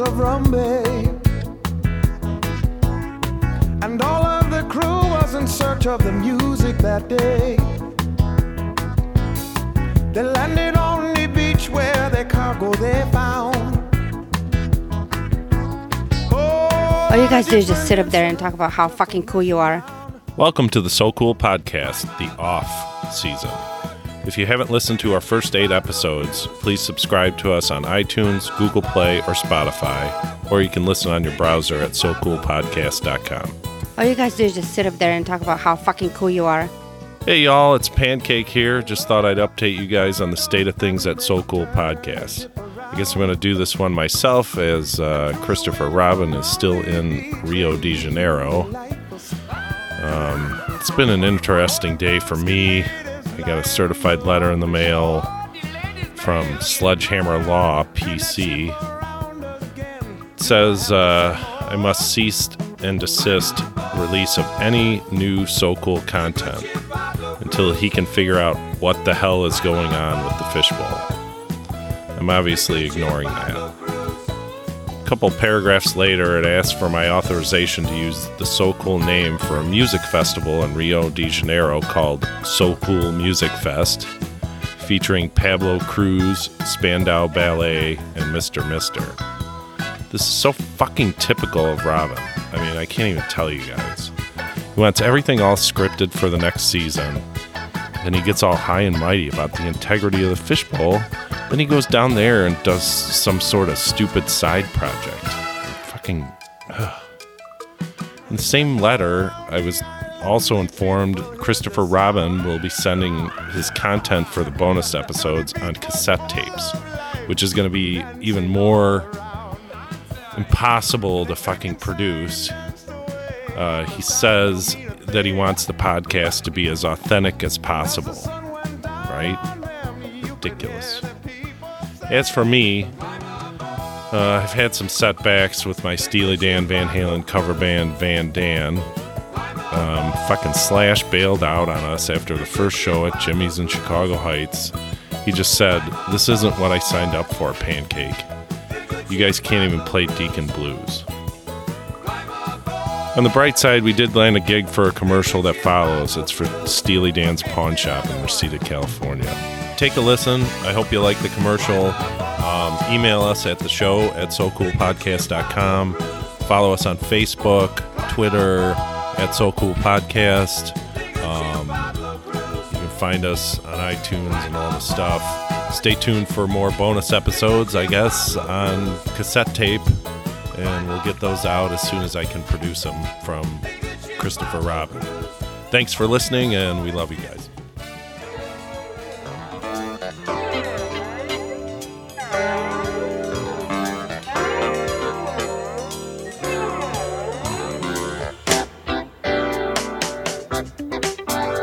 port of Rumbay. And all of the crew was in search of the music that day. They landed on the beach where their cargo they found. All you guys do is just sit up there and talk about how fucking cool you are. Welcome to the So Cool Podcast, the off season. If you haven't listened to our first eight episodes, please subscribe to us on iTunes, Google Play, or Spotify, or you can listen on your browser at SoCoolPodcast.com. All you guys do is just sit up there and talk about how fucking cool you are. Hey y'all, it's Pancake here. Just thought I'd update you guys on the state of things at So Cool Podcast. I guess I'm going to do this one myself as uh, Christopher Robin is still in Rio de Janeiro. Um, it's been an interesting day for me. I got a certified letter in the mail from Sledgehammer Law PC. It says uh, I must cease and desist release of any new So Cool content until he can figure out what the hell is going on with the fishbowl. I'm obviously ignoring that. Couple paragraphs later, it asks for my authorization to use the So Cool name for a music festival in Rio de Janeiro called So Cool Music Fest, featuring Pablo Cruise, Spandau Ballet, and Mr. Mister. This is so fucking typical of Robin. I mean, I can't even tell you guys. He wants everything all scripted for the next season. Then he gets all high and mighty about the integrity of the fishbowl. Then he goes down there and does some sort of stupid side project. Fucking. ugh. In the same letter, I was also informed Christopher Robin will be sending his content for the bonus episodes on cassette tapes, which is going to be even more impossible to fucking produce. Uh, he says that he wants the podcast to be as authentic as possible. Right? Ridiculous. As for me, uh, I've had some setbacks with my Steely Dan Van Halen cover band Van Dan. Um, fucking Slash bailed out on us after the first show at Jimmy's in Chicago Heights. He just said, This isn't what I signed up for, Pancake. You guys can't even play Deacon Blues. On the bright side, we did land a gig for a commercial that follows. It's for Steely Dan's Pawn Shop in Reseda, California. Take a listen. I hope you like the commercial. Um, email us at the show at socoolpodcast.com. Follow us on Facebook, Twitter, at So Cool Podcast. Um, you can find us on iTunes and all the stuff. Stay tuned for more bonus episodes, I guess, on cassette tape and we'll get those out as soon as I can produce them from Christopher Robin. Thanks for listening, and we love you guys.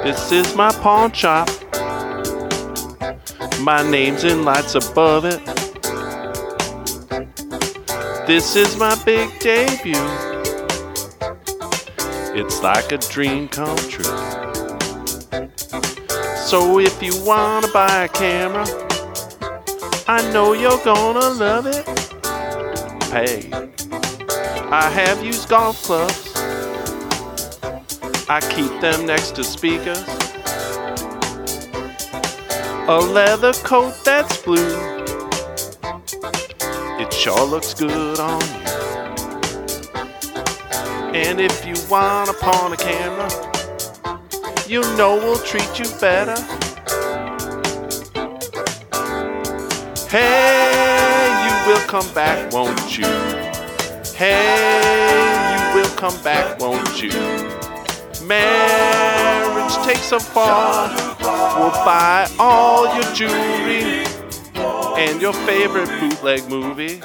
This is my pawn shop. My name's in lights above it. This is my big debut. It's like a dream come true. So if you wanna buy a camera, I know you're gonna love it. Hey, I have used golf clubs. I keep them next to speakers. A leather coat that's blue. Sure looks good on you. And if you wanna pawn a camera, you know we'll treat you better. Hey, you will come back, won't you? Hey, you will come back, won't you? Marriage takes a fall. We'll buy all your jewelry and your favorite bootleg movie.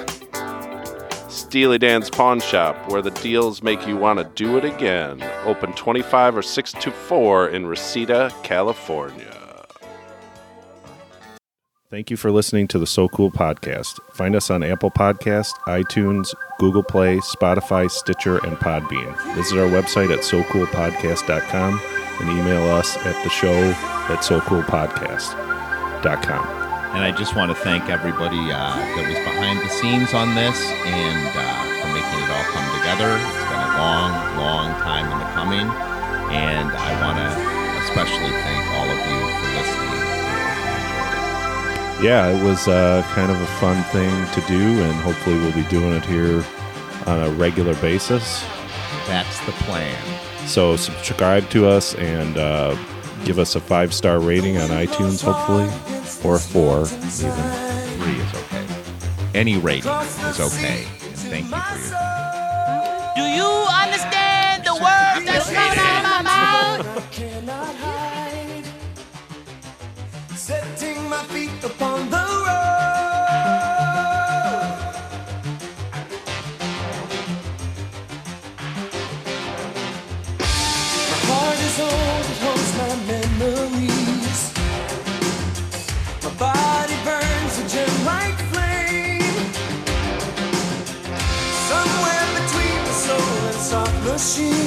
Steely Dan's Pawn Shop, where the deals make you want to do it again. Open 25 or 6 to 4 in Reseda, California. Thank you for listening to the So Cool podcast. Find us on Apple Podcast, iTunes, Google Play, Spotify, Stitcher, and Podbean. Visit our website at socoolpodcast.com and email us at the show at socoolpodcast.com. And I just want to thank everybody uh, that was behind the scenes on this and uh, for making it all come together. It's been a long, long time in the coming. And I want to especially thank all of you for listening. Yeah, it was uh, kind of a fun thing to do, and hopefully we'll be doing it here on a regular basis. That's the plan. So subscribe to us and uh, give us a five star rating on iTunes, hopefully, or four even. Three is okay. Any rating is okay. And thank you for your soft